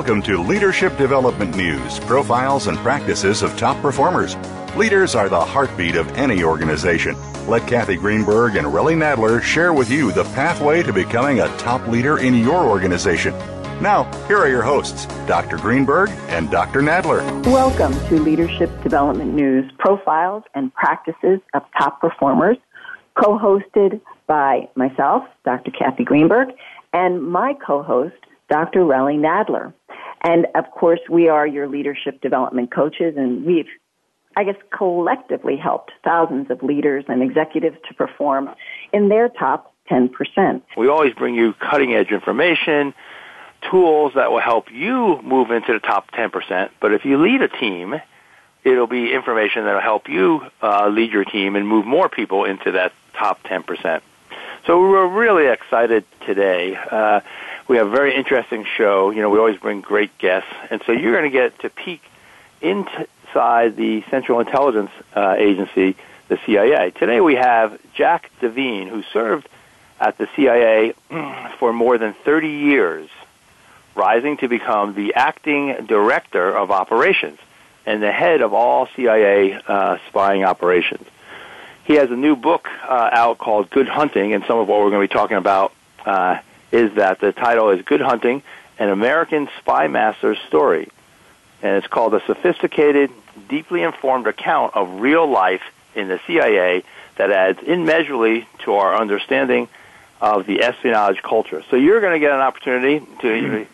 Welcome to Leadership Development News Profiles and Practices of Top Performers. Leaders are the heartbeat of any organization. Let Cathy Greenberg and Relly Nadler share with you the pathway to becoming a top leader in your organization. Now, here are your hosts, Dr. Greenberg and Dr. Nadler. Welcome to Leadership Development News Profiles and Practices of Top Performers, co hosted by myself, Dr. Cathy Greenberg, and my co host, Dr. Relly Nadler. And of course, we are your leadership development coaches, and we've, I guess, collectively helped thousands of leaders and executives to perform in their top 10%. We always bring you cutting edge information, tools that will help you move into the top 10%. But if you lead a team, it'll be information that will help you uh, lead your team and move more people into that top 10%. So we're really excited today. Uh, we have a very interesting show. You know, we always bring great guests, and so you're going to get to peek inside the Central Intelligence uh, Agency, the CIA. Today we have Jack Devine, who served at the CIA for more than 30 years, rising to become the acting director of operations and the head of all CIA uh, spying operations. He has a new book uh, out called Good Hunting, and some of what we're going to be talking about uh, is that the title is Good Hunting, an American Spy Master's Story. And it's called A Sophisticated, Deeply Informed Account of Real Life in the CIA that adds immeasurably to our understanding of the espionage culture. So you're going to get an opportunity to mm-hmm.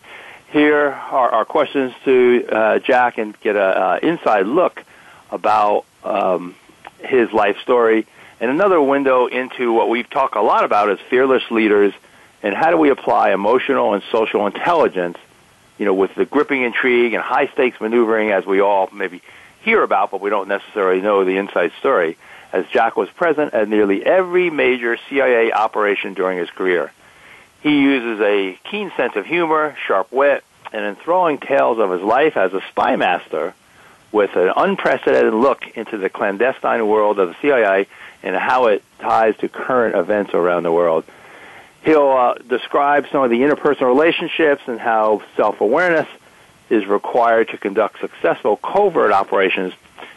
hear our, our, questions to uh, Jack and get an uh, inside look about um, his life story and another window into what we've talked a lot about as fearless leaders – and how do we apply emotional and social intelligence, you know, with the gripping intrigue and high stakes maneuvering as we all maybe hear about, but we don't necessarily know the inside story, as Jack was present at nearly every major CIA operation during his career. He uses a keen sense of humor, sharp wit, and enthralling tales of his life as a spy master with an unprecedented look into the clandestine world of the CIA and how it ties to current events around the world. He'll uh, describe some of the interpersonal relationships and how self-awareness is required to conduct successful covert operations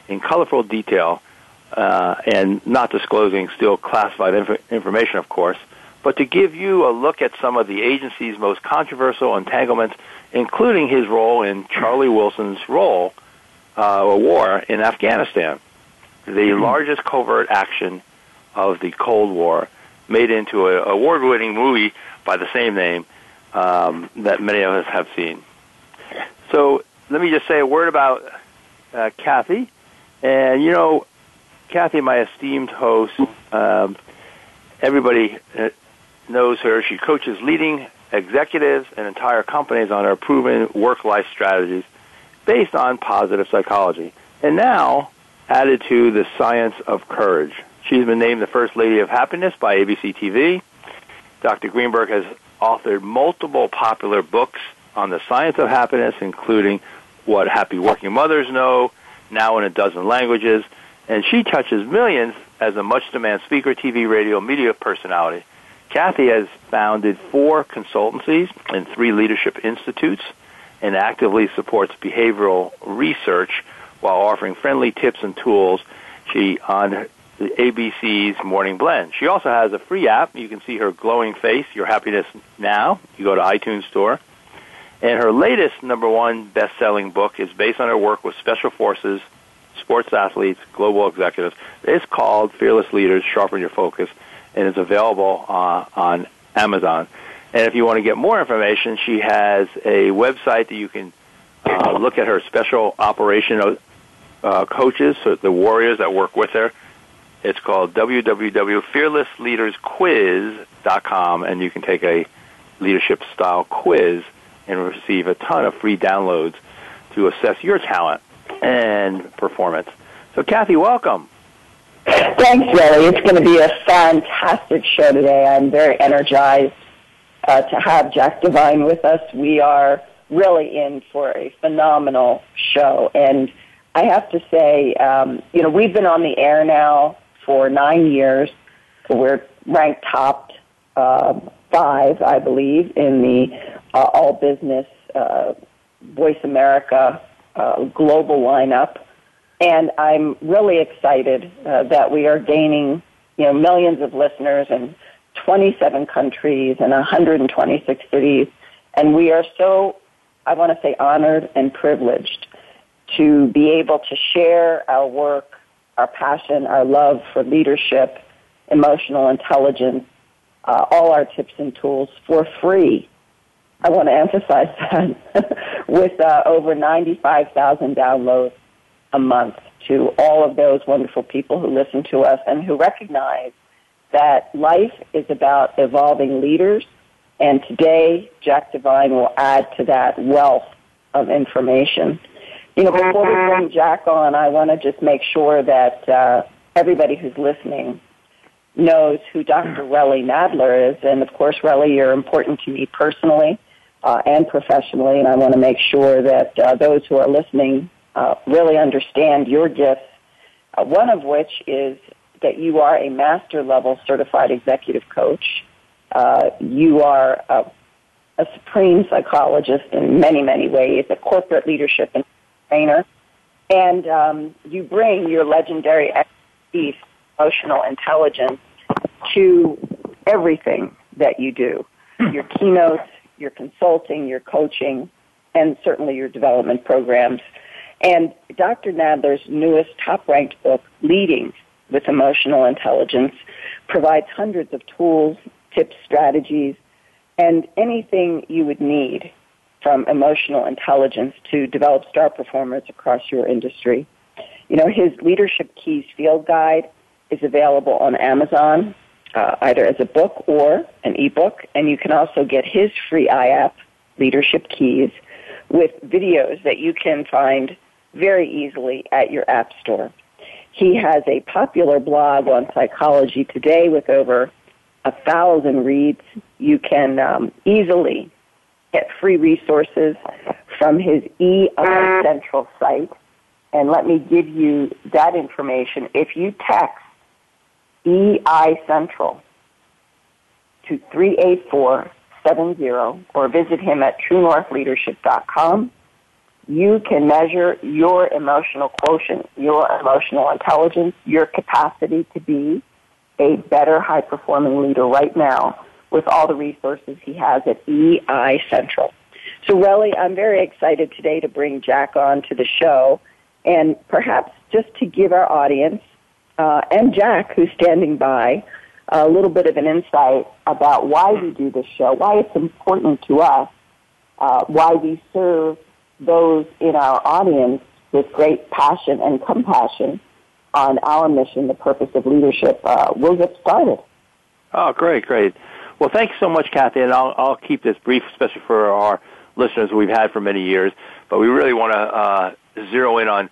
in colorful detail uh, and not disclosing still classified inf- information, of course, but to give you a look at some of the agency's most controversial entanglements, including his role in Charlie Wilson's role, uh, war in Afghanistan, the mm-hmm. largest covert action of the Cold War made into an award-winning movie by the same name um, that many of us have seen. So let me just say a word about uh, Cathy. And you know, Cathy, my esteemed host, um, everybody uh, knows her. She coaches leading executives and entire companies on her proven work-life strategies based on positive psychology. And now added to the science of courage. She's been named the First Lady of Happiness by ABC TV. Dr. Greenberg has authored multiple popular books on the science of happiness, including What Happy Working Mothers Know, now in a dozen languages, and she touches millions as a much demanded speaker, TV, radio, media personality. Cathy has founded four consultancies and three leadership institutes and actively supports behavioral research while offering friendly tips and tools. She on the ABC's Morning Blend. She also has a free app. You can see her glowing face, Your Happiness Now. You go to iTunes Store. And her latest number one best-selling book is based on her work with special forces, sports athletes, global executives. It's called Fearless Leaders, Sharpen Your Focus, and it's available uh, on Amazon. And if you want to get more information, she has a website that you can uh, look at her special operation uh, coaches, so the warriors that work with her. It's called www.fearlessleadersquiz.com, and you can take a leadership style quiz and receive a ton of free downloads to assess your talent and performance. So, Cathy, welcome. Thanks, Relly. It's going to be a fantastic show today. I'm very energized uh, to have Jack Devine with us. We are really in for a phenomenal show. And I have to say, um, you know, we've been on the air now for nine years. We're ranked top uh, five, I believe, in the uh, all business uh, Voice America uh, global lineup. And I'm really excited uh, that we are gaining, you know, millions of listeners in 27 countries and 126 cities. And we are so, I want to say, honored and privileged to be able to share our work, our passion, our love for leadership, emotional intelligence, uh, all our tips and tools for free. I want to emphasize that with uh, over 95,000 downloads a month to all of those wonderful people who listen to us and who recognize that life is about evolving leaders. And today, Jack Devine will add to that wealth of information. You know, before we bring Jack on, I want to just make sure that uh, everybody who's listening knows who Dr. Relly Nadler is. And of course, Relly, you're important to me personally uh, and professionally, and I want to make sure that uh, those who are listening uh, really understand your gifts, uh, one of which is that you are a master level certified executive coach. Uh, you are a, a, supreme psychologist in many, many ways, a corporate leadership and trainer, and um, you bring your legendary expertise, emotional intelligence, to everything that you do. Your keynotes, your consulting, your coaching, and certainly your development programs. And Dr. Nadler's newest top ranked book, Leading with Emotional Intelligence, provides hundreds of tools, tips, strategies, and anything you would need from emotional intelligence to develop star performers across your industry. You know, his Leadership Keys Field Guide is available on Amazon, uh, either as a book or an ebook, and you can also get his free iApp, Leadership Keys, with videos that you can find very easily at your app store. He has a popular blog on psychology today with over a thousand reads. You can um, easily get free resources from his EI Central site. And let me give you that information. If you text EI Central to 38470 or visit him at truenorthleadership.com, you can measure your emotional quotient, your emotional intelligence, your capacity to be a better high performing leader right now with all the resources he has at EI Central. So, Relly, I'm very excited today to bring Jack on to the show and perhaps just to give our audience uh, and Jack, who's standing by, a little bit of an insight about why we do this show, why it's important to us, uh, why we serve those in our audience with great passion and compassion on our mission, the purpose of leadership. Uh, we'll get started. Oh, great, great. Well, thanks so much, Cathy, and I'll, I'll keep this brief, especially for our listeners we've had for many years. But we really want to uh, zero in on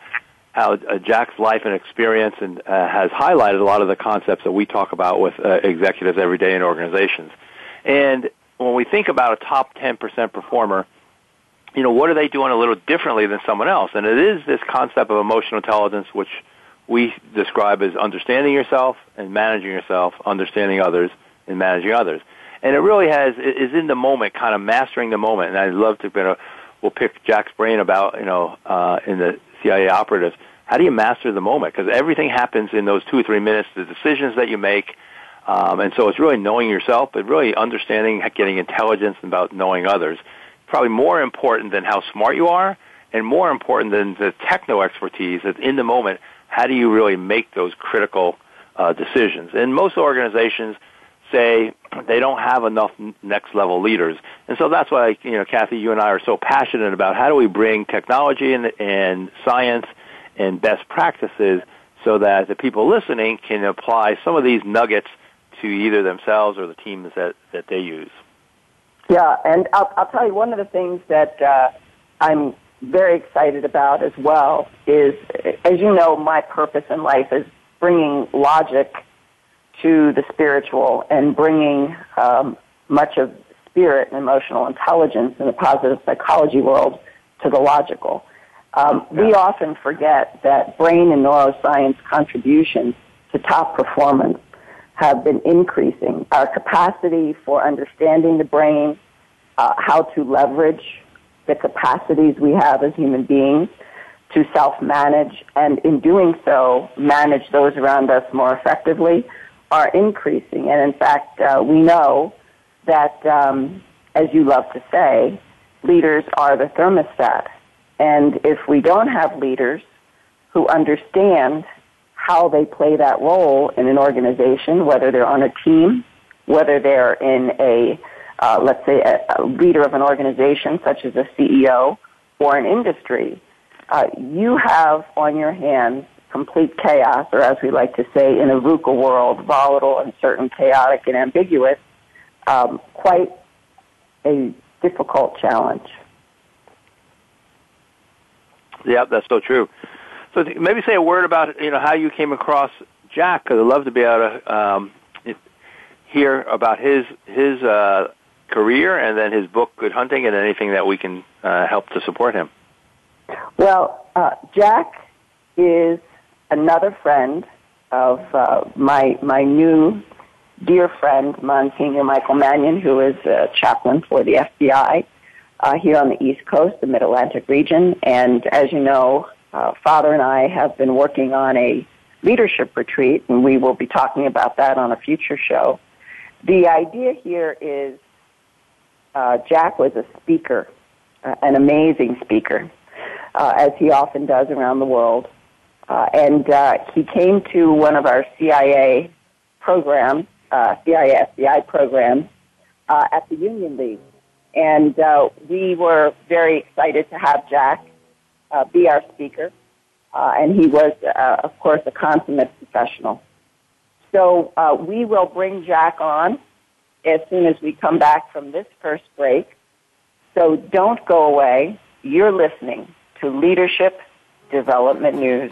how uh, Jack's life and experience and uh, has highlighted a lot of the concepts that we talk about with uh, executives every day in organizations. And when we think about a top 10% performer, you know, what are they doing a little differently than someone else? And it is this concept of emotional intelligence, which we describe as understanding yourself and managing yourself, understanding others and managing others. And it really has is in the moment, kind of mastering the moment. And I'd love to, you know, we'll pick Jack's brain about, you know, uh, in the CIA operatives. How do you master the moment? Because everything happens in those two or three minutes. The decisions that you make, um, and so it's really knowing yourself, but really understanding, getting intelligence about knowing others probably more important than how smart you are and more important than the techno expertise that in the moment, how do you really make those critical uh, decisions? In most organizations, say they don't have enough next level leaders. And so that's why, you know, Cathy, you and I are so passionate about how do we bring technology and, and science and best practices so that the people listening can apply some of these nuggets to either themselves or the teams that, that they use. Yeah, and I'll, I'll tell you one of the things that uh, I'm very excited about as well is, as you know, my purpose in life is bringing logic to the spiritual and bringing um, much of spirit and emotional intelligence in the positive psychology world to the logical. Um, yeah. We often forget that brain and neuroscience contributions to top performance have been increasing. Our capacity for understanding the brain, uh, how to leverage the capacities we have as human beings to self-manage, and in doing so, manage those around us more effectively are increasing. And in fact, uh, we know that, um, as you love to say, leaders are the thermostat. And if we don't have leaders who understand how they play that role in an organization, whether they're on a team, whether they're in a, uh, let's say, a, a, leader of an organization such as a CEO or an industry, uh, you have on your hands complete chaos, or as we like to say in a VUCA world, volatile, uncertain, chaotic, and ambiguous, um, quite a difficult challenge. Yeah, that's so true. So maybe say a word about you know how you came across Jack, because I'd love to be able to um, hear about his his uh, career and then his book, Good Hunting, and anything that we can uh, help to support him. Well, uh, Jack is another friend of uh, my my new dear friend Monsignor Michael Manion, who is a chaplain for the FBI uh, here on the East Coast, the Mid Atlantic region. And as you know, uh, Father and I have been working on a leadership retreat, and we will be talking about that on a future show. The idea here is uh, Jack was a speaker, uh, an amazing speaker, uh, as he often does around the world. Uh, and uh, he came to one of our CIA programs, uh, CIA FBI programs, uh, at the Union League. And uh, we were very excited to have Jack uh, be our speaker. Uh, and he was, uh, of course, a consummate professional. So uh, we will bring Jack on as soon as we come back from this first break. So don't go away. You're listening to Leadership Development News.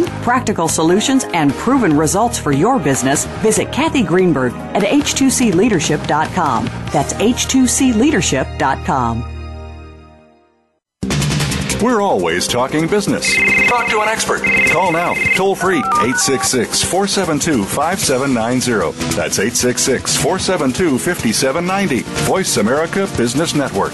practical solutions, and proven results for your business, visit Cathy Greenberg at h2cleadership.com. That's h2cleadership.com. We're always talking business. Talk to an expert. Call now, toll free, 866 472 5790. That's 866 472 5790. Voice America Business Network.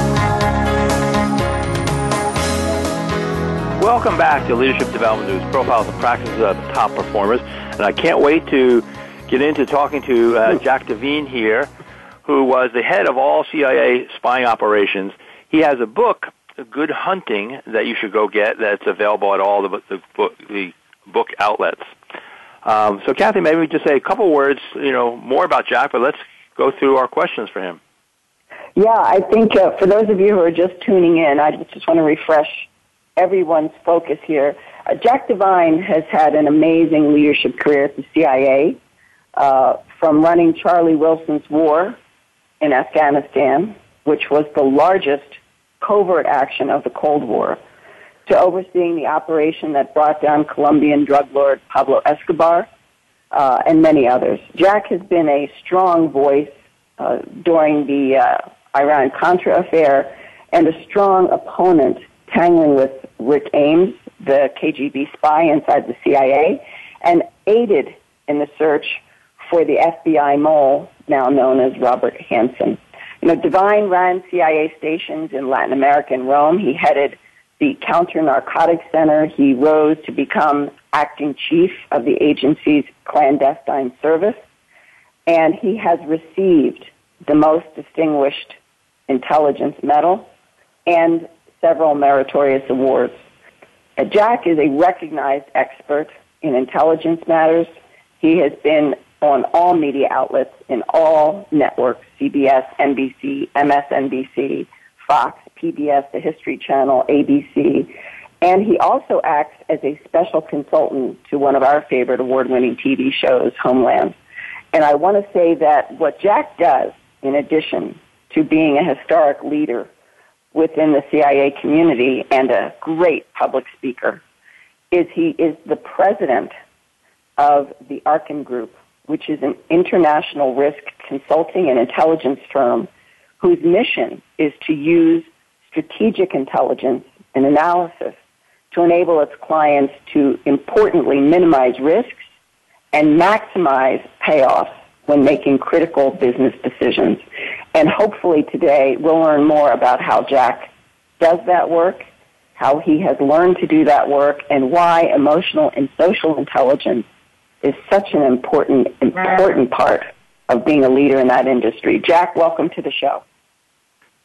Welcome back to Leadership Development News, profiles and practices of top performers. And I can't wait to get into talking to uh, Jack Devine here who was the head of all CIA spying operations. He has a book, Good Hunting, that you should go get. That's available at all the, the, book, the book outlets. Um, so, Cathy, maybe we just say a couple words, you know, more about Jack, but let's go through our questions for him. Yeah, I think uh, for those of you who are just tuning in, I just want to refresh everyone's focus here. Uh, Jack Devine has had an amazing leadership career at the CIA, uh, from running Charlie Wilson's war in Afghanistan, which was the largest covert action of the Cold War, to overseeing the operation that brought down Colombian drug lord Pablo Escobar uh, and many others. Jack has been a strong voice uh, during the uh, Iran Contra affair and a strong opponent tangling with Rick Ames, the KGB spy inside the CIA, and aided in the search for the FBI mole now known as Robert Hanssen. You know, Devine ran CIA stations in Latin America and Rome. He headed the Counter Narcotics Center. He rose to become acting chief of the agency's clandestine service. And he has received the most distinguished intelligence medal and several meritorious awards. Uh, Jack is a recognized expert in intelligence matters. He has been on all media outlets in all networks CBS, NBC, MSNBC, Fox, PBS, the History Channel, ABC. And he also acts as a special consultant to one of our favorite award winning TV shows, Homeland. And I want to say that what Jack does, in addition to being a historic leader within the CIA community and a great public speaker, is he is the president of the Arkin Group, which is an international risk consulting and intelligence firm whose mission is to use strategic intelligence and analysis to enable its clients to importantly minimize risks and maximize payoffs when making critical business decisions. And hopefully today we'll learn more about how Jack does that work, how he has learned to do that work, and why emotional and social intelligence is such an important, important part of being a leader in that industry. Jack, welcome to the show.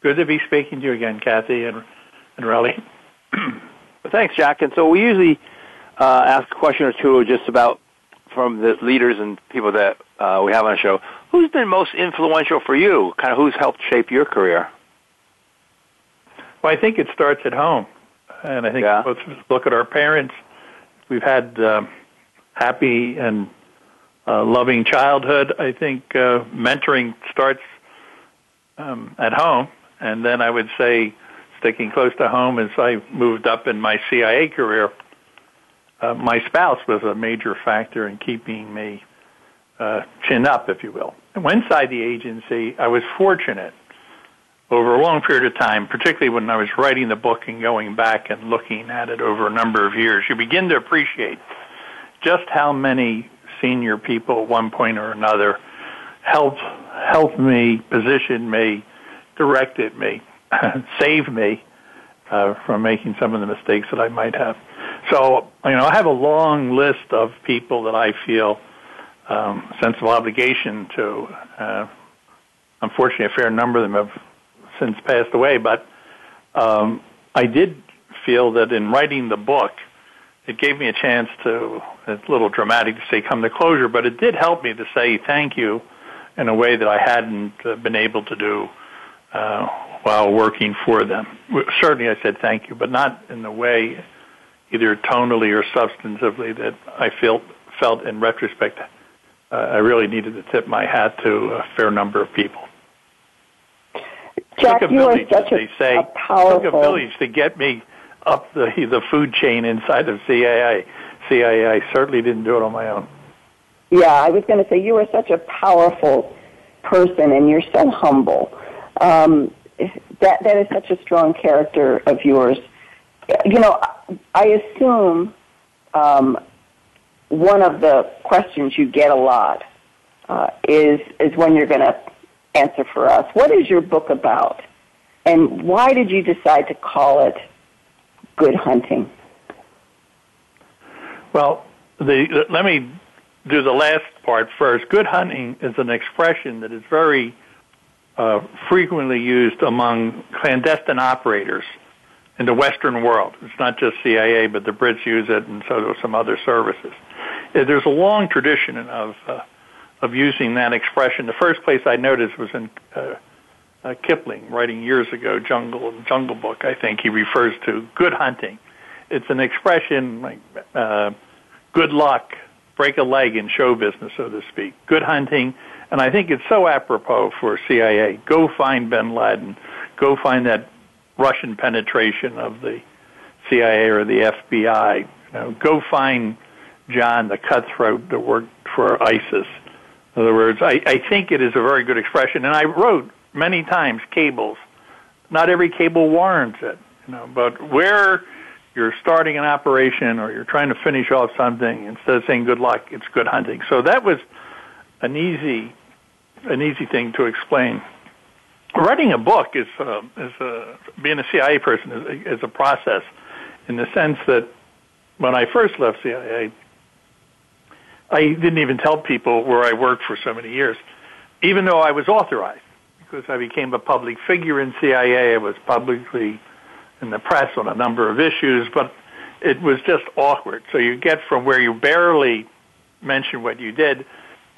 Good to be speaking to you again, Cathy and, and Relly. well, thanks, Jack. And so we usually uh, ask a question or two just about from the leaders and people that uh, we have on the show. Who's been most influential for you? Kind of who's helped shape your career? Well, I think it starts at home, and I think yeah. let's look at our parents. We've had um, happy and uh, loving childhood. I think uh, mentoring starts um, at home, and then I would say sticking close to home as I moved up in my CIA career, uh, my spouse was a major factor in keeping me uh, chin up, if you will. And inside the agency, I was fortunate over a long period of time, particularly when I was writing the book and going back and looking at it over a number of years, you begin to appreciate just how many senior people at one point or another helped helped me, positioned me, directed me, saved me uh, from making some of the mistakes that I might have. So, you know, I have a long list of people that I feel um, sense of obligation to. Uh, unfortunately, a fair number of them have since passed away, but um, I did feel that in writing the book, it gave me a chance to, it's a little dramatic to say come to closure, but it did help me to say thank you in a way that I hadn't uh, been able to do uh, while working for them. Certainly I said thank you, but not in the way either tonally or substantively that I felt, felt in retrospect uh, I really needed to tip my hat to a fair number of people. Jack, took a you village, such they say. a powerful... Took a village to get me up the the food chain inside of CIA. CIA. I certainly didn't do it on my own. Yeah, I was going to say you are such a powerful person, and you're so humble. Um, that that is such a strong character of yours. You know, I assume um, one of the questions you get a lot uh, is is when you're going to answer for us. What is your book about, and why did you decide to call it Good Hunting? Well, the, let me do the last part first. Good hunting is an expression that is very uh, frequently used among clandestine operators in the Western world. It's not just CIA, but the Brits use it, and so do some other services. Uh, there's a long tradition of uh, of using that expression. The first place I noticed was in uh, uh, Kipling, writing years ago, Jungle Jungle Book. I think he refers to good hunting. It's an expression like uh, good luck, break a leg in show business, so to speak. Good hunting, and I think it's so apropos for CIA. Go find Bin Laden. Go find that Russian penetration of the CIA or the FBI. You know, go find John, the cutthroat that worked for ISIS. In other words, I, I think it is a very good expression, and I wrote many times cables. Not every cable warrants it, you know, but where you're starting an operation or you're trying to finish off something, instead of saying good luck, it's good hunting. So that was an easy, an easy thing to explain. Writing a book is, uh, is a, being a CIA person is, is a process in the sense that when I first left CIA, I didn't even tell people where I worked for so many years, even though I was authorized because I became a public figure in CIA. I was publicly in the press on a number of issues, but it was just awkward. So you get from where you barely mention what you did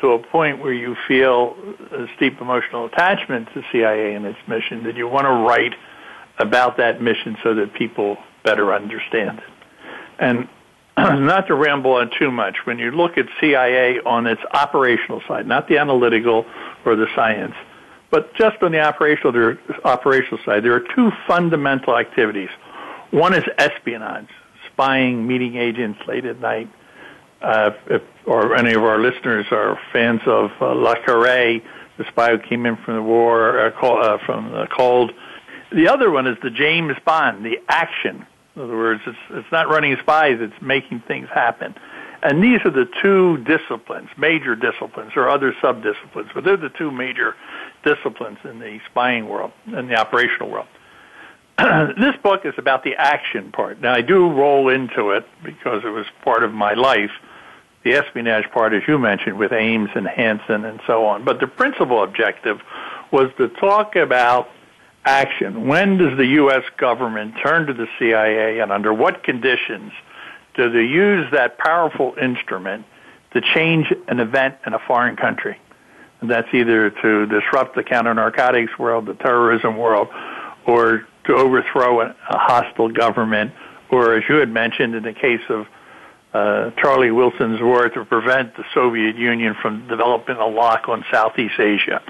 to a point where you feel a steep emotional attachment to CIA and its mission that you want to write about that mission so that people better understand it. And not to ramble on too much, when you look at CIA on its operational side, not the analytical or the science, but just on the operational operational side, there are two fundamental activities. One is espionage, spying, meeting agents late at night. Uh, if, or any of our listeners are fans of uh, Le Carre, the spy who came in from the war, uh, call, uh, from the cold. The other one is the James Bond, the action in other words, it's, it's not running spies, it's making things happen. And these are the two disciplines, major disciplines, or other sub-disciplines, but they're the two major disciplines in the spying world, in the operational world. this book is about the action part. Now, I do roll into it because it was part of my life, the espionage part, as you mentioned, with Ames and Hanssen and so on. But the principal objective was to talk about action. When does the U.S. government turn to the CIA and under what conditions do they use that powerful instrument to change an event in a foreign country? And that's either to disrupt the counter-narcotics world, the terrorism world, or to overthrow a hostile government, or as you had mentioned in the case of uh, Charlie Wilson's war to prevent the Soviet Union from developing a lock on Southeast Asia.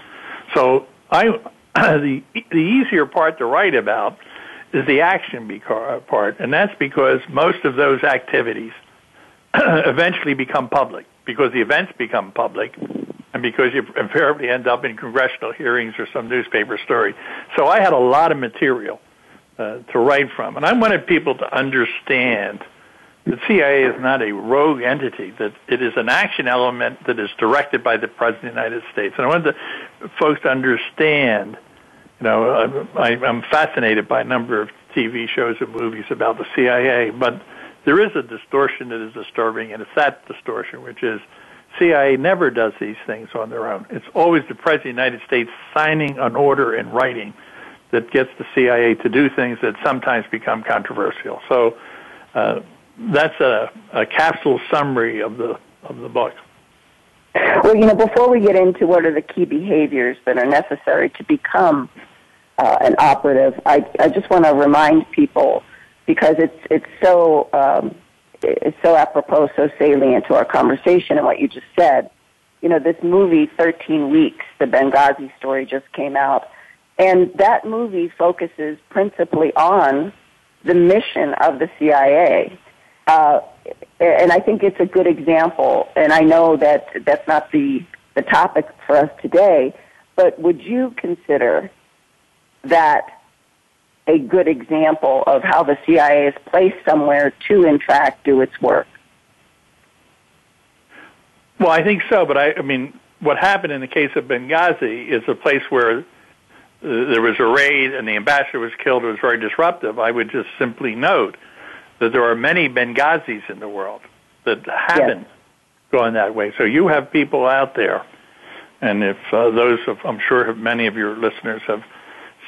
So I, the the easier part to write about is the action part, and that's because most of those activities eventually become public because the events become public and because you invariably end up in congressional hearings or some newspaper story. So I had a lot of material uh, to write from, and I wanted people to understand that CIA is not a rogue entity; that it is an action element that is directed by the President of the United States. And I want the folks to understand. You know, I, I'm fascinated by a number of TV shows and movies about the CIA, but there is a distortion that is disturbing, and it's that distortion, which is CIA never does these things on their own. It's always the President of the United States signing an order in writing that gets the CIA to do things that sometimes become controversial. So uh, that's a, a capsule summary of the of the book. Well, you know, before we get into what are the key behaviors that are necessary to become uh, an operative, I, I just want to remind people because it's it's so um, it's so apropos, so salient to our conversation and what you just said. You know, this movie, 13 Weeks, the Benghazi story just came out. And that movie focuses principally on the mission of the CIA. Uh, and I think it's a good example. And I know that that's not the, the topic for us today, but would you consider that a good example of how the CIA is placed somewhere to, in fact, do its work. Well, I think so, but I, I mean, what happened in the case of Benghazi is a place where uh, there was a raid and the ambassador was killed. It was very disruptive. I would just simply note that there are many Benghazis in the world that haven't yes. gone that way. So you have people out there, and if uh, those, of, I'm sure, have, many of your listeners have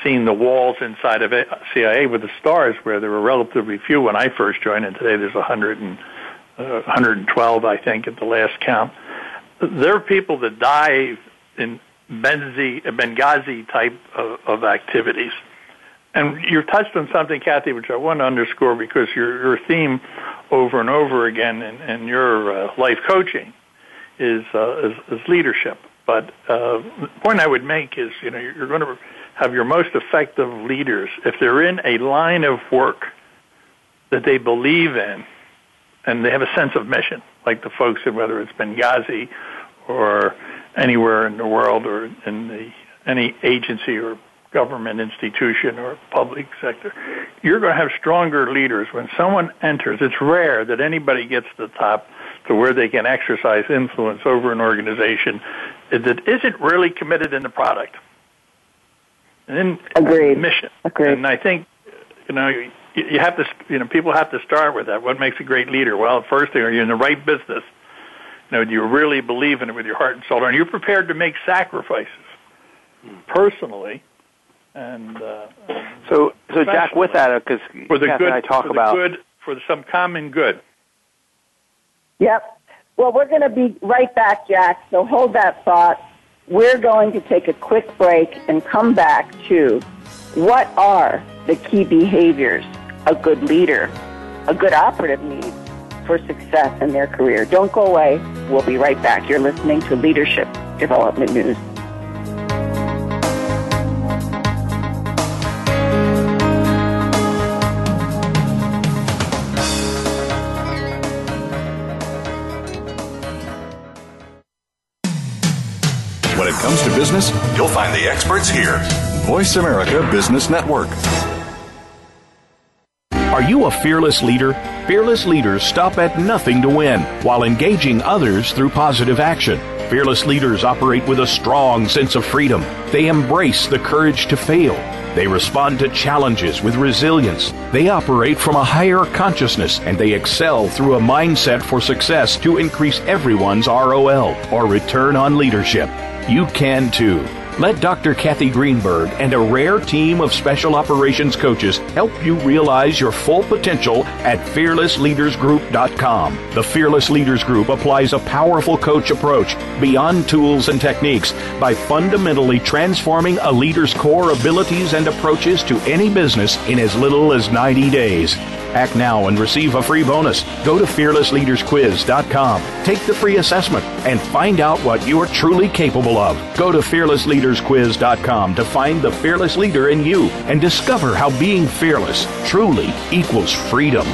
seen the walls inside of CIA with the stars where there were relatively few when I first joined, and today there's 100 and, uh, 112, I think, at the last count. There are people that die in Benghazi, Benghazi type of, of activities. And you touched on something, Cathy, which I want to underscore because your, your theme over and over again in, in your uh, life coaching is, uh, is, is leadership. But uh, the point I would make is, you know, you're going to have your most effective leaders, if they're in a line of work that they believe in and they have a sense of mission, like the folks in whether it's Benghazi or anywhere in the world or in the, any agency or government institution or public sector, you're going to have stronger leaders. When someone enters, it's rare that anybody gets to the top to where they can exercise influence over an organization that isn't really committed in the product and Agreed. mission. Agreed. And I think you know you, you have to you know people have to start with that. What makes a great leader? Well, first thing, are you in the right business? You know, do you really believe in it with your heart and soul? Are you prepared to make sacrifices hmm. personally? And uh, so, so Jack, with that, because for the good, I talk for about the good, for some common good. Yep. Well, we're going to be right back, Jack. So hold that thought. We're going to take a quick break and come back to what are the key behaviors a good leader, a good operative needs for success in their career. Don't go away. We'll be right back. You're listening to Leadership Development News. Business, you'll find the experts here. Voice America Business Network. Are you a fearless leader? Fearless leaders stop at nothing to win while engaging others through positive action. Fearless leaders operate with a strong sense of freedom. They embrace the courage to fail. They respond to challenges with resilience. They operate from a higher consciousness and they excel through a mindset for success to increase everyone's ROL or return on leadership you can too. Let Dr. Cathy Greenberg and a rare team of special operations coaches help you realize your full potential at fearlessleadersgroup.com. The Fearless Leaders Group applies a powerful coach approach beyond tools and techniques by fundamentally transforming a leader's core abilities and approaches to any business in as little as 90 days. Act now and receive a free bonus. Go to fearlessleadersquiz.com. Take the free assessment and find out what you are truly capable of. Go to fearlessleadersquiz.com to find the fearless leader in you and discover how being fearless truly equals freedom.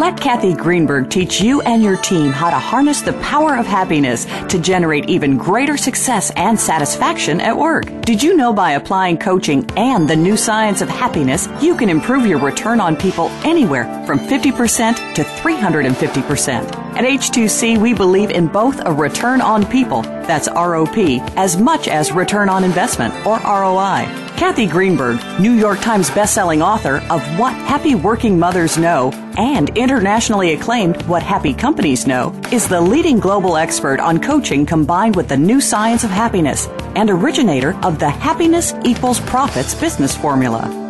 Let Cathy Greenberg teach you and your team how to harness the power of happiness to generate even greater success and satisfaction at work. Did you know by applying coaching and the new science of happiness, you can improve your return on people anywhere from 50% to 350%? At H2C, we believe in both a return on people, that's ROP, as much as return on investment, or ROI. Cathy Greenberg, New York Times bestselling author of What Happy Working Mothers Know and internationally acclaimed What Happy Companies Know, is the leading global expert on coaching combined with the new science of happiness and originator of the Happiness Equals Profits business formula.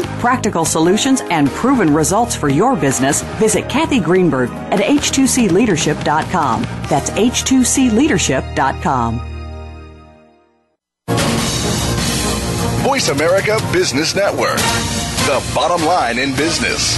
practical solutions, and proven results for your business, visit Cathy Greenberg at h2cleadership.com. That's h2cleadership.com. Voice America Business Network, the bottom line in business.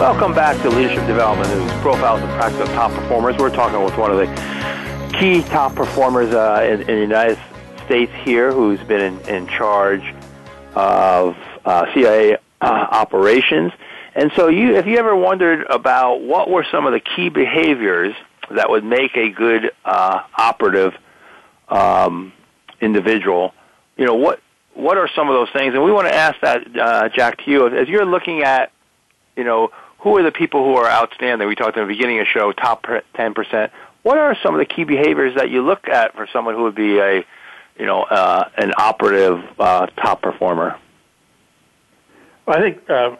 Welcome back to Leadership Development News, profiles and practice of top performers. We're talking with one of the key top performers uh, in, in, the United States here, who's been in, in charge of uh, CIA uh, operations. And so, you, if you ever wondered about what were some of the key behaviors that would make a good uh, operative um, individual, you know what what are some of those things? And we want to ask that, uh, Jack, to you as you're looking at, you know, who are the people who are outstanding? We talked in the beginning of the show, top 10%. What are some of the key behaviors that you look at for someone who would be a, you know, uh, an operative uh, top performer? Well, I think, uh,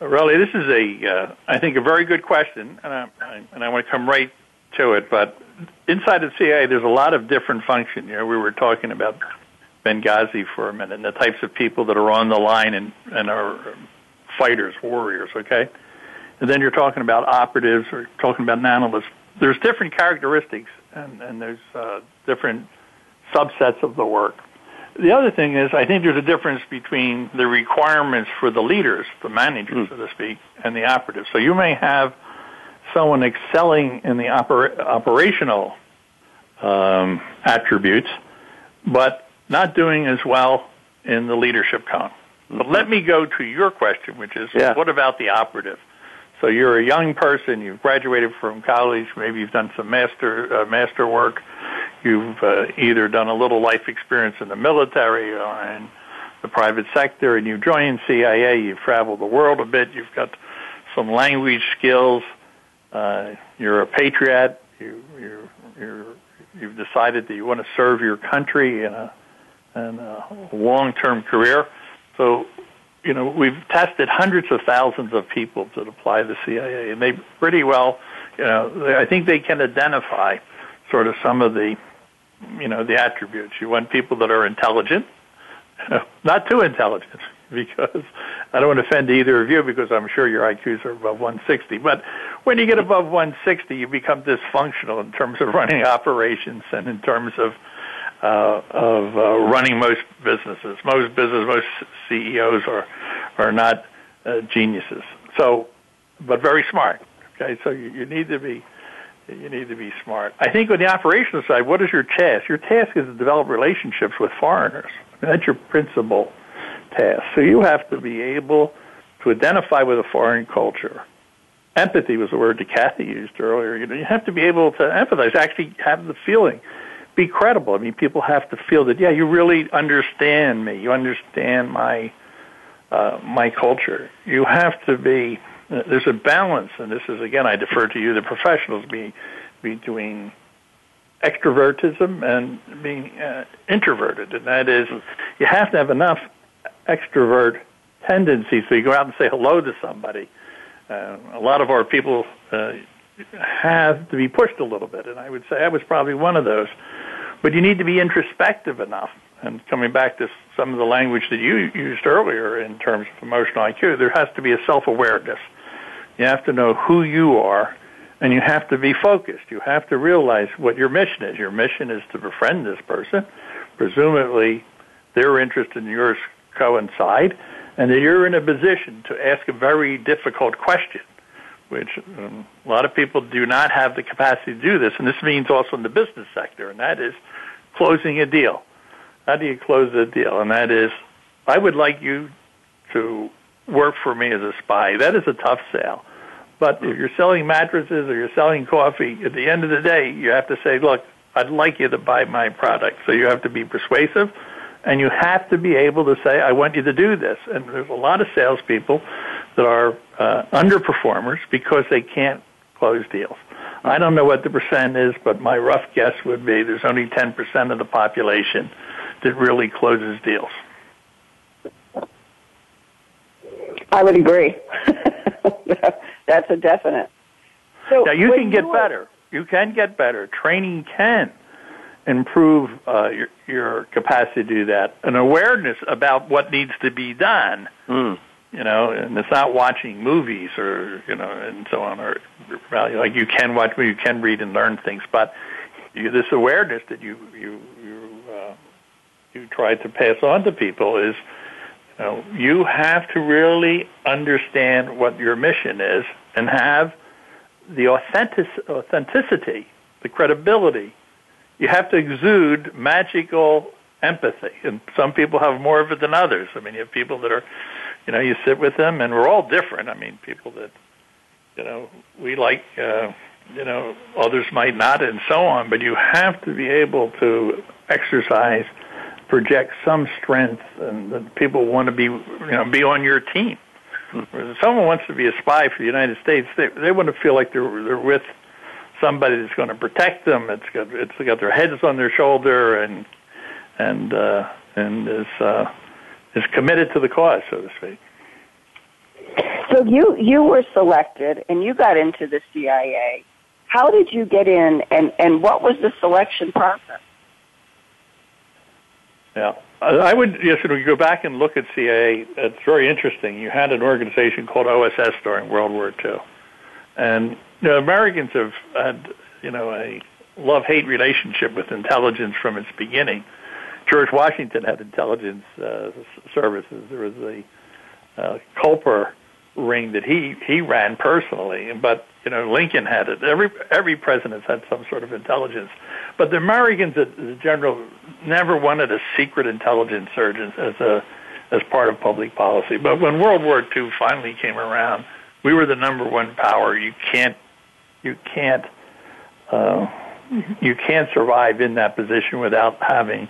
really, this is a, uh, I think, a very good question, and I, I, and I want to come right to it. But inside the CIA, there's a lot of different functions. You know, we were talking about Benghazi for a minute, and the types of people that are on the line and, and are fighters, warriors, okay? And then you're talking about operatives or talking about analysts. There's different characteristics and, and there's uh, different subsets of the work. The other thing is, I think there's a difference between the requirements for the leaders, the managers, mm. so to speak, and the operatives. So you may have someone excelling in the oper- operational um, attributes, but not doing as well in the leadership column. But let me go to your question, which is yeah. what about the operative? So you're a young person, you've graduated from college, maybe you've done some master uh, master work, you've uh, either done a little life experience in the military or in the private sector, and you join CIA. You've traveled the world a bit. You've got some language skills. Uh, you're a patriot. You, you're, you're, you've decided that you want to serve your country in a, in a long-term career so, you know, we've tested hundreds of thousands of people that apply to the CIA, and they pretty well, you know, I think they can identify sort of some of the, you know, the attributes. You want people that are intelligent, not too intelligent, because I don't want to offend either of you because I'm sure your IQs are above 160. But when you get above 160, you become dysfunctional in terms of running operations and in terms of uh, of uh, running most businesses. Most business, most CEOs are are not uh, geniuses. So, but very smart. Okay, so you, you need to be You need to be smart. I think on the operational side, what is your task? Your task is to develop relationships with foreigners. That's your principal task. So you have to be able to identify with a foreign culture. Empathy was the word that Cathy used earlier. You know, you have to be able to empathize, actually have the feeling, be credible. I mean, people have to feel that, yeah, you really understand me. You understand my uh, my culture. You have to be. Uh, there's a balance, and this is again, I defer to you, the professionals, be between extrovertism and being uh, introverted, and that is, you have to have enough extrovert tendencies so you go out and say hello to somebody. Uh, a lot of our people uh, have to be pushed a little bit, and I would say I was probably one of those. But you need to be introspective enough. And coming back to some of the language that you used earlier in terms of emotional IQ, there has to be a self-awareness. You have to know who you are, and you have to be focused. You have to realize what your mission is. Your mission is to befriend this person. Presumably, their interest and yours coincide, and that you're in a position to ask a very difficult question, which um, a lot of people do not have the capacity to do this, and this means also in the business sector, and that is closing a deal. How do you close a deal? And that is, I would like you to work for me as a spy. That is a tough sale. But if you're selling mattresses or you're selling coffee, at the end of the day, you have to say, look, I'd like you to buy my product. So you have to be persuasive and you have to be able to say, I want you to do this. And there's a lot of salespeople that are uh, underperformers because they can't close deals. I don't know what the percent is, but my rough guess would be there's only 10% of the population that really closes deals. I would agree. That's a definite. So now you can get you better. You can get better. Training can improve uh, your, your capacity to do that. An awareness about what needs to be done. Mm. You know, and it's not watching movies or you know, and so on, or like you can watch, you can read and learn things, but you, this awareness that you you you uh, you try to pass on to people is, you know, you have to really understand what your mission is and have the authentic, authenticity, the credibility you have to exude magical empathy, and some people have more of it than others. I mean, you have people that are, you know, you sit with them, and we're all different. I mean, people that, you know, we like, uh, you know, others might not, and so on. But you have to be able to exercise, project some strength, and that people want to be, you know, be on your team. If someone wants to be a spy for the United States, they they want to feel like they're they're with somebody that's going to protect them. It's got it's got their heads on their shoulder and and uh, and is uh, is committed to the cause, so to speak. So you you were selected and you got into the CIA. How did you get in, and and what was the selection process? Yeah, I would yes. You go back and look at CIA, it's very interesting. You had an organization called OSS during World War II, and you know, Americans have had, you know, a love-hate relationship with intelligence from its beginning. George Washington had intelligence uh, services. There was a uh, Culper ring that he he ran personally, but you know Lincoln had it. Every every president's had some sort of intelligence, but the Americans, as a general, never wanted a secret intelligence surge as a as part of public policy. But when World War II finally came around, we were the number one power. You can't you can't uh, you can't survive in that position without having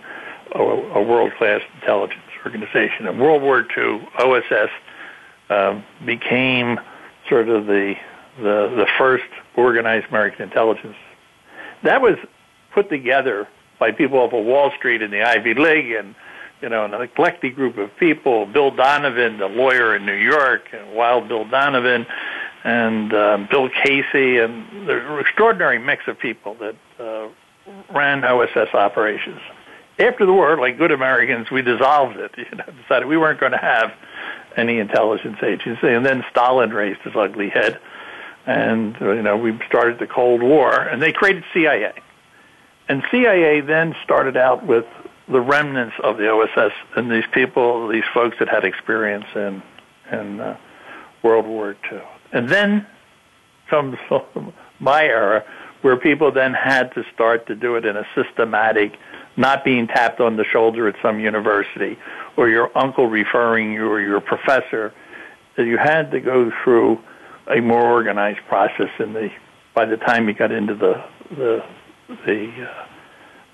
a, a world class intelligence organization. In World War II, OSS uh, became sort of the, the the first organized American intelligence. That was put together by people off of Wall Street and the Ivy League and you know, an eclectic group of people. Bill Donovan, the lawyer in New York, and Wild Bill Donovan, and uh, Bill Casey, and the extraordinary mix of people that uh, ran OSS operations. After the war, like good Americans, we dissolved it. You know, decided we weren't going to have any intelligence agency, and then Stalin raised his ugly head, and you know we started the Cold War, and they created CIA. And CIA then started out with the remnants of the OSS and these people, these folks that had experience in in uh, World War II. And then comes my era, where people then had to start to do it in a systematic, not being tapped on the shoulder at some university or your uncle referring you or your professor, that you had to go through a more organized process in the by the time you got into the the the uh,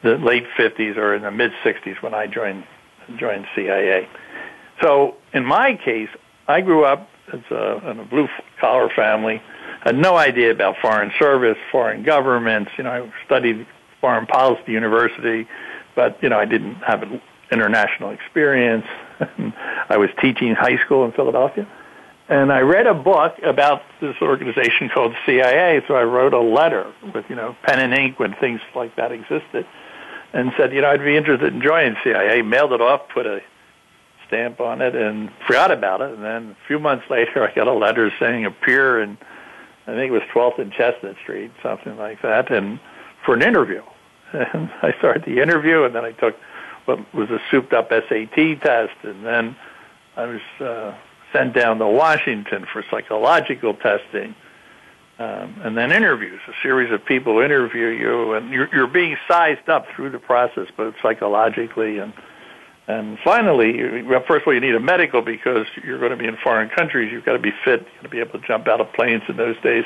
the late 50s or in the mid 60s when I joined joined CIA. So in my case, I grew up as a, in a blue collar family. Had no idea about foreign service, foreign governments. You know, I studied foreign policy university, but you know, I didn't have an international experience. I was teaching high school in Philadelphia. And I read a book about this organization called CIA, so I wrote a letter with, you know, pen and ink when things like that existed and said, you know, I'd be interested in joining CIA. Mailed it off, put a stamp on it, and forgot about it. And then a few months later, I got a letter saying appear in, I think it was 12th and Chestnut Street, something like that, and for an interview. And I started the interview, and then I took what was a souped-up SAT test, and then I was uh, sent down to Washington for psychological testing um, and then interviews. A series of people interview you, and you're, you're being sized up through the process, both psychologically and and finally, you, well, first of all, you need a medical because you're going to be in foreign countries. You've got to be fit. You've got to be able to jump out of planes in those days.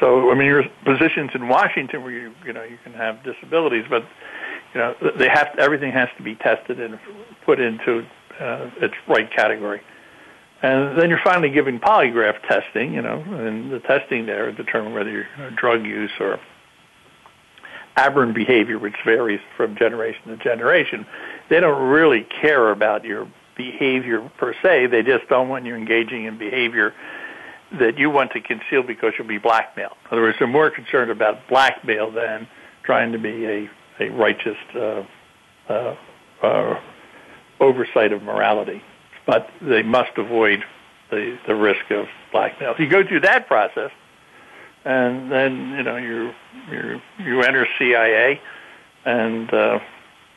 So, I mean, your positions in Washington where you, you know, you can have disabilities, but you know, they have to, everything has to be tested and put into uh, its right category. And then you're finally giving polygraph testing, you know, and the testing there determine whether you're drug use or aberrant behavior, which varies from generation to generation. They don't really care about your behavior per se. They just don't want you engaging in behavior that you want to conceal because you'll be blackmailed. In other words, they're more concerned about blackmail than trying to be a, a righteous uh, uh, uh, oversight of morality but they must avoid the, the risk of blackmail. You go through that process, and then you know you you you enter CIA, and uh,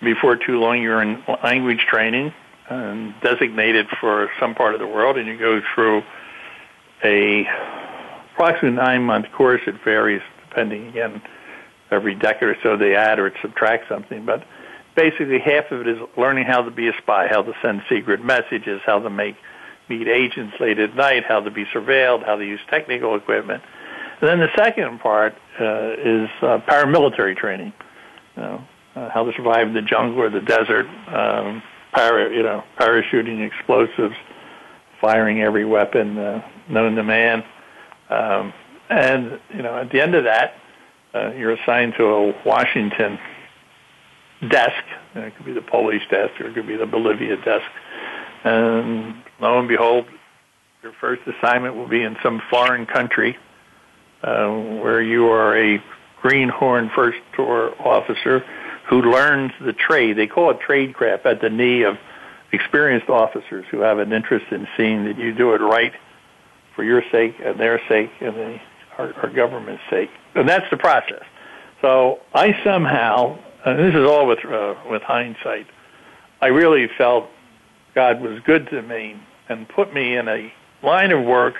before too long you're in language training and designated for some part of the world, and you go through a approximately nine month course. It varies depending again every decade or so they add or subtract something, but basically half of it is learning how to be a spy, how to send secret messages, how to make meet agents late at night, how to be surveilled, how to use technical equipment. And then the second part uh, is uh, paramilitary training, you know, uh, how to survive the jungle or the desert, um, para, you know, parachuting explosives, firing every weapon uh, known to man. Um, and, you know, at the end of that, uh, you're assigned to a Washington desk. It could be the Polish desk or it could be the Bolivia desk. And lo and behold, your first assignment will be in some foreign country uh, where you are a greenhorn first tour officer who learns the trade. They call it tradecraft at the knee of experienced officers who have an interest in seeing that you do it right for your sake and their sake and the, our, our government's sake. And that's the process. So I somehow and this is all with uh, with hindsight, I really felt God was good to me and put me in a line of work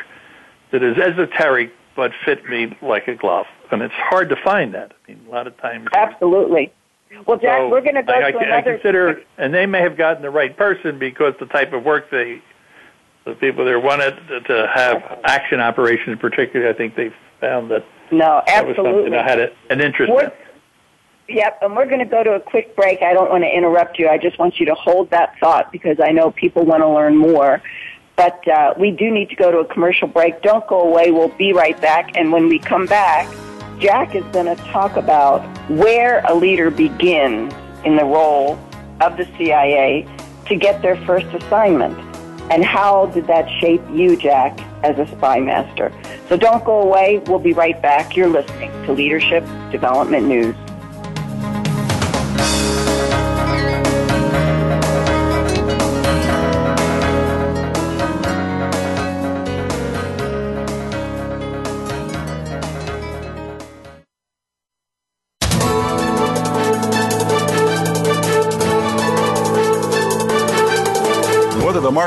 that is esoteric but fit me like a glove. And it's hard to find that. I mean, a lot of times. Absolutely. Well, Jack, so we're going to go I, to I, another. I consider, and they may have gotten the right person because the type of work they, the people there wanted to have action operations, particularly, I think they found that no, that was absolutely. something I had a, an interest We're- in. Yep, and we're going to go to a quick break. I don't want to interrupt you. I just want you to hold that thought because I know people want to learn more. But uh, we do need to go to a commercial break. Don't go away. We'll be right back. And when we come back, Jack is going to talk about where a leader begins in the role of the CIA to get their first assignment. And how did that shape you, Jack, as a spy master? So don't go away. We'll be right back. You're listening to Leadership Development News.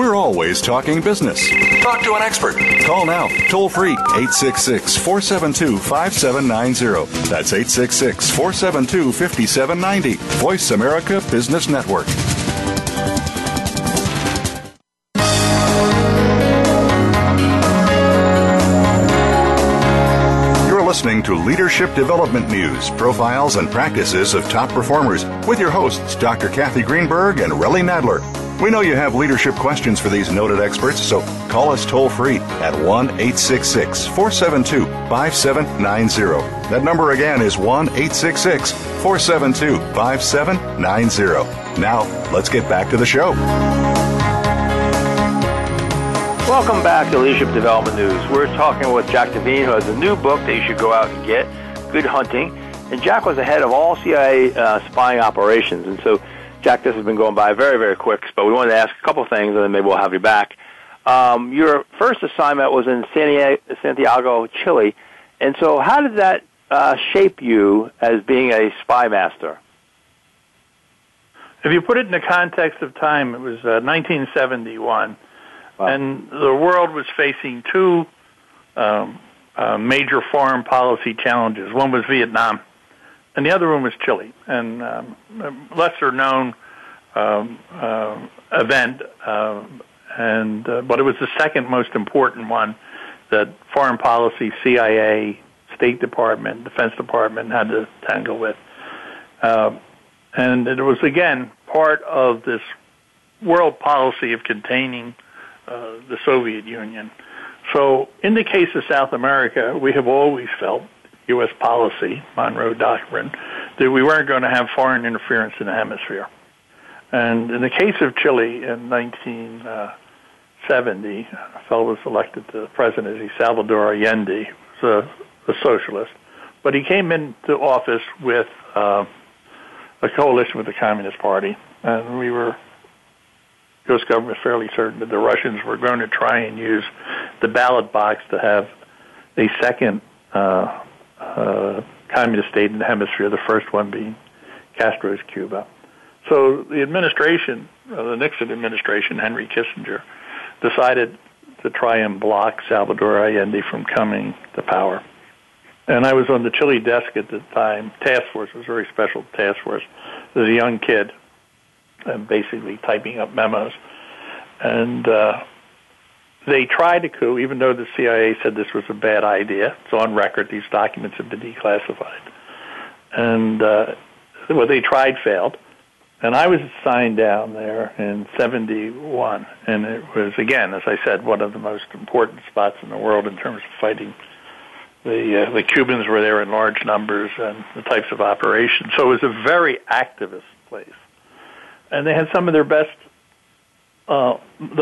We're always talking business. Talk to an expert. Call now, toll free, 866 472 5790. That's 866 472 5790. Voice America Business Network. You're listening to Leadership Development News, profiles and practices of top performers with your hosts, Dr. Cathy Greenberg and Relly Nadler. We know you have leadership questions for these noted experts, so call us toll free at 1 866 472 5790. That number again is 1 866 472 5790. Now, let's get back to the show. Welcome back to Leadership Development News. We're talking with Jack Devine, who has a new book that you should go out and get, Good Hunting. And Jack was the head of all CIA uh, spying operations. And so Jack, this has been going by very, very quick, but we wanted to ask a couple things, and then maybe we'll have you back. Um, your first assignment was in Santiago, Chile, and so how did that uh, shape you as being a spy master? If you put it in the context of time, it was uh, 1971, wow. and the world was facing two um, uh, major foreign policy challenges. One was Vietnam, and the other one was Chile. And um, a lesser known um, uh, event, uh, and uh, but it was the second most important one that foreign policy, CIA, State Department, Defense Department had to tangle with. Uh, and it was again part of this world policy of containing uh, the Soviet Union. So, in the case of South America, we have always felt U.S. policy, Monroe Doctrine, that we weren't going to have foreign interference in the hemisphere. And in the case of Chile in 1970, a fellow was elected to the presidency, Salvador Allende, was a, socialist, but he came into office with uh, a coalition with the Communist Party, and we were U.S. government fairly certain that the Russians were going to try and use the ballot box to have a second uh, uh, communist state in the hemisphere, the first one being Castro's Cuba. So the administration, uh, the Nixon administration, Henry Kissinger, decided to try and block Salvador Allende from coming to power. And I was on the Chile desk at the time. Task force was a very special task force. Was a young kid, and basically typing up memos. And uh, they tried a coup, even though the CIA said this was a bad idea. It's on record. These documents have been declassified. And uh, what they tried failed. And I was assigned down there in 71. And it was, again, as I said, one of the most important spots in the world in terms of fighting. The, uh, the Cubans were there in large numbers and the types of operations. So it was a very activist place. And they had some of their best uh,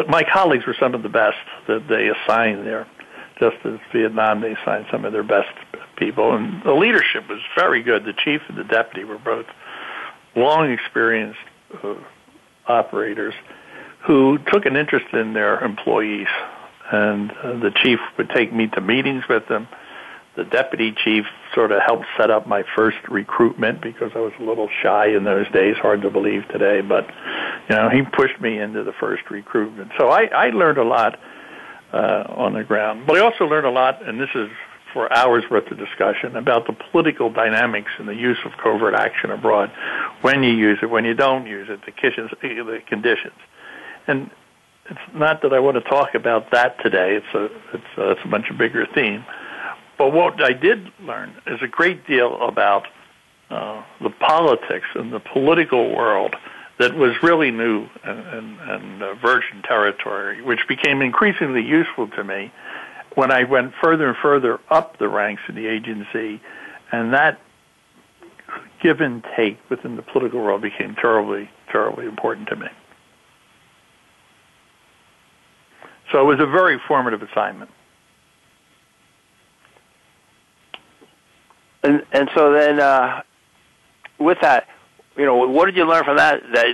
my colleagues were some of the best that they assigned there. Just as Vietnam, they assigned some of their best people, and the leadership was very good. The chief and the deputy were both long experienced uh, operators who took an interest in their employees. And uh, the chief would take me to meetings with them. The deputy chief sort of helped set up my first recruitment because I was a little shy in those days. Hard to believe today, but you know he pushed me into the first recruitment. So I, I learned a lot uh, on the ground, but I also learned a lot, and this is for hours worth of discussion about the political dynamics and the use of covert action abroad, when you use it, when you don't use it, the conditions, the conditions, and it's not that I want to talk about that today. It's a it's a, it's a much bigger theme. But what I did learn is a great deal about uh, the politics and the political world that was really new and, and, and uh, virgin territory, which became increasingly useful to me when I went further and further up the ranks in the agency, and that give and take within the political world became terribly, terribly important to me. So it was a very formative assignment. And and so then, uh, with that, you know, what did you learn from that that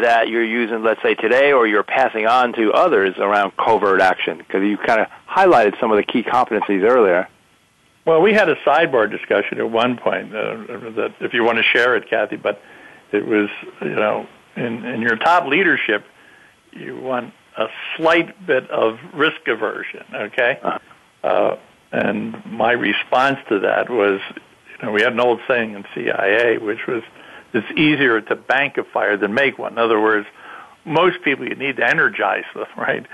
that you're using, let's say today, or you're passing on to others around covert action? Because you kind of highlighted some of the key competencies earlier. Well, we had a sidebar discussion at one point uh, that, if you want to share it, Cathy, but it was, you know, in, in your top leadership, you want a slight bit of risk aversion, okay? Uh-huh. Uh, and my response to that was, know, we had an old saying in CIA, which was, it's easier to bank a fire than make one. In other words, most people you need to energize them, right?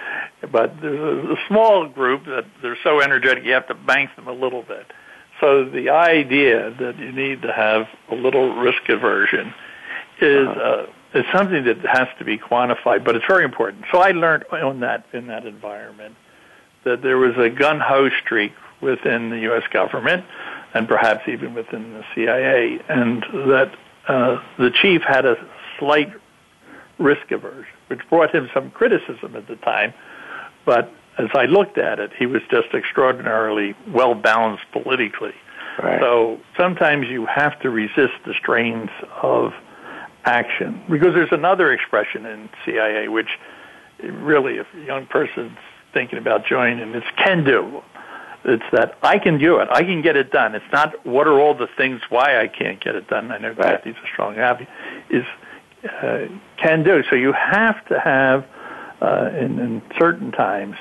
But there's a, a small group that they're so energetic you have to bank them a little bit. So the idea that you need to have a little risk aversion is uh-huh. uh, is something that has to be quantified, but it's very important. So I learned on that in that environment that there was a gun ho streak within the U.S. government and perhaps even within the CIA, and that uh, the chief had a slight risk aversion, which brought him some criticism at the time. But as I looked at it, he was just extraordinarily well balanced politically. Right. So sometimes you have to resist the strains of action because there's another expression in CIA which really, if a young person's thinking about joining, it's can do. It's that I can do it. I can get it done. It's not what are all the things why I can't get it done. I know right. Cathy's a strong happy is uh, can do. So you have to have uh, in, in certain times,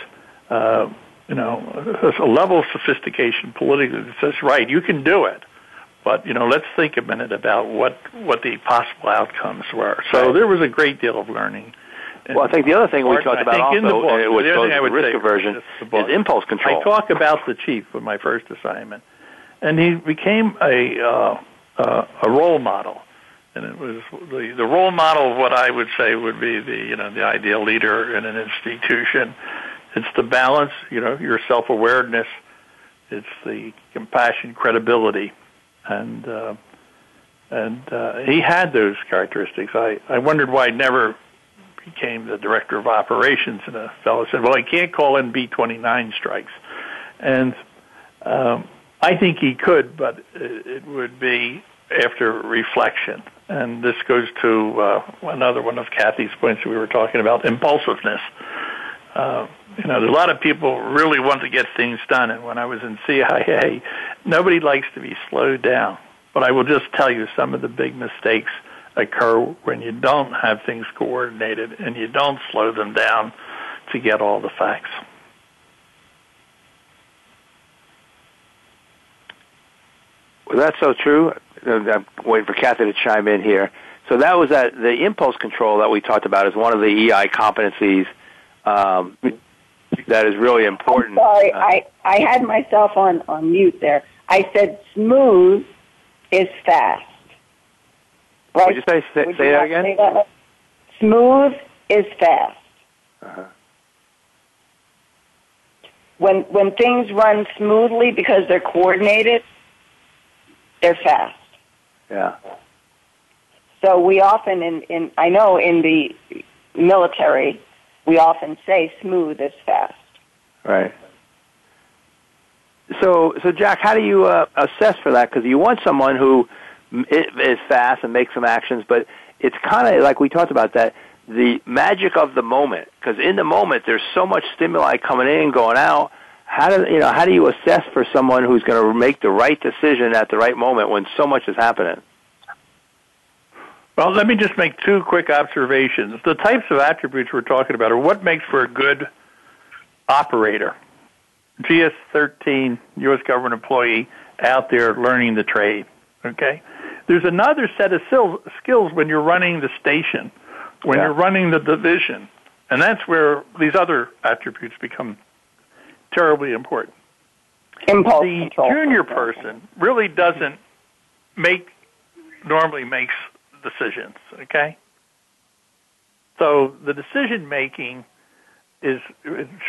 uh, you know, a level of sophistication politically that says, right, you can do it. But you know, let's think a minute about what what the possible outcomes were. So right. there was a great deal of learning well, I think the other thing we talked about also, in the book, it was both the risk aversion, is impulse control. I talk about the chief with my first assignment, and he became a uh, uh, a role model, and it was the the role model of what I would say would be the you know the ideal leader in an institution. It's the balance, you know, your self awareness. It's the compassion, credibility, and uh, and uh, he had those characteristics. I I wondered why I never became the director of operations, and a fellow said, "Well, he can't call in B-29 strikes," and um, I think he could, but it, would be after reflection. And this goes to uh, another one of Cathy's points we were talking about: impulsiveness. Uh, you know, a lot of people really want to get things done, and when I was in CIA, nobody likes to be slowed down. But I will just tell you some of the big mistakes occur when you don't have things coordinated and you don't slow them down to get all the facts. Well, that's so true. I'm waiting for Cathy to chime in here. So that was that the impulse control that we talked about is one of the EI competencies um, that is really important. I'm sorry, uh, I I had myself on on mute there. I said smooth is fast. Right? Would you say say, Would say that again? Say that? Smooth is fast. Uh-huh. When when things run smoothly because they're coordinated, they're fast. Yeah. So we often in, in I know in the military we often say smooth is fast. Right. So so Jack, how do you uh, assess for that? Because you want someone who is fast and makes some actions, but it's kind of like we talked about that the magic of the moment because in the moment there's so much stimuli coming in and going out how do you know how do you assess for someone who's going to make the right decision at the right moment when so much is happening? Well, let me just make two quick observations. The types of attributes we're talking about are what makes for a good operator. GS 13, U.S. government employee out there learning the trade. Okay? There's another set of skills when you're running the station, when yeah. you're running the division, and that's where these other attributes become terribly important. Impulse the control. junior person really doesn't make normally makes decisions. Okay, so the decision making is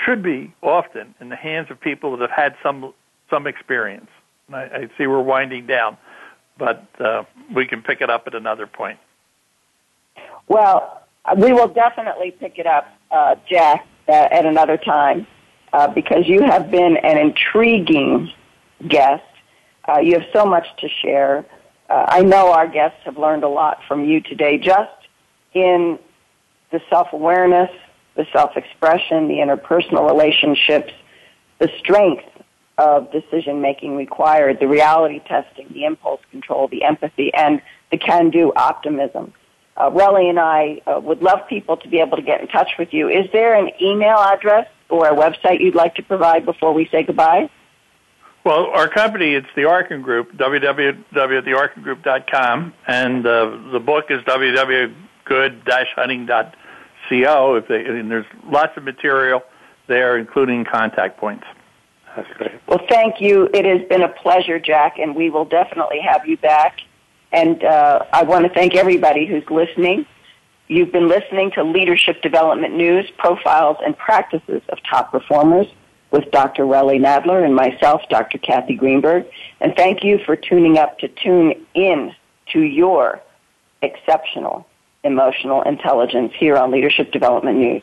should be often in the hands of people that have had some some experience. I, I see we're winding down, but uh, we can pick it up at another point. Well, we will definitely pick it up, uh, Jack, uh, at another time uh, because you have been an intriguing guest. Uh, you have so much to share. Uh, I know our guests have learned a lot from you today, just in the self awareness, the self expression, the interpersonal relationships, the strength of decision making required, the reality testing, the impulse control, the empathy, and the can do optimism. Uh, Relly and I uh, would love people to be able to get in touch with you. Is there an email address or a website you'd like to provide before we say goodbye? Well, our company, it's the Arkin Group, www.thearkingroup.com, and uh, the book is www.good-hunting.co. If they, and there's lots of material there, including contact points. That's great. Well, thank you. It has been a pleasure, Jack, and we will definitely have you back. And uh, I want to thank everybody who's listening. You've been listening to Leadership Development News, Profiles and Practices of Top Performers with Dr. Relly Nadler and myself, Dr. Cathy Greenberg. And thank you for tuning up to tune in to your exceptional emotional intelligence here on Leadership Development News.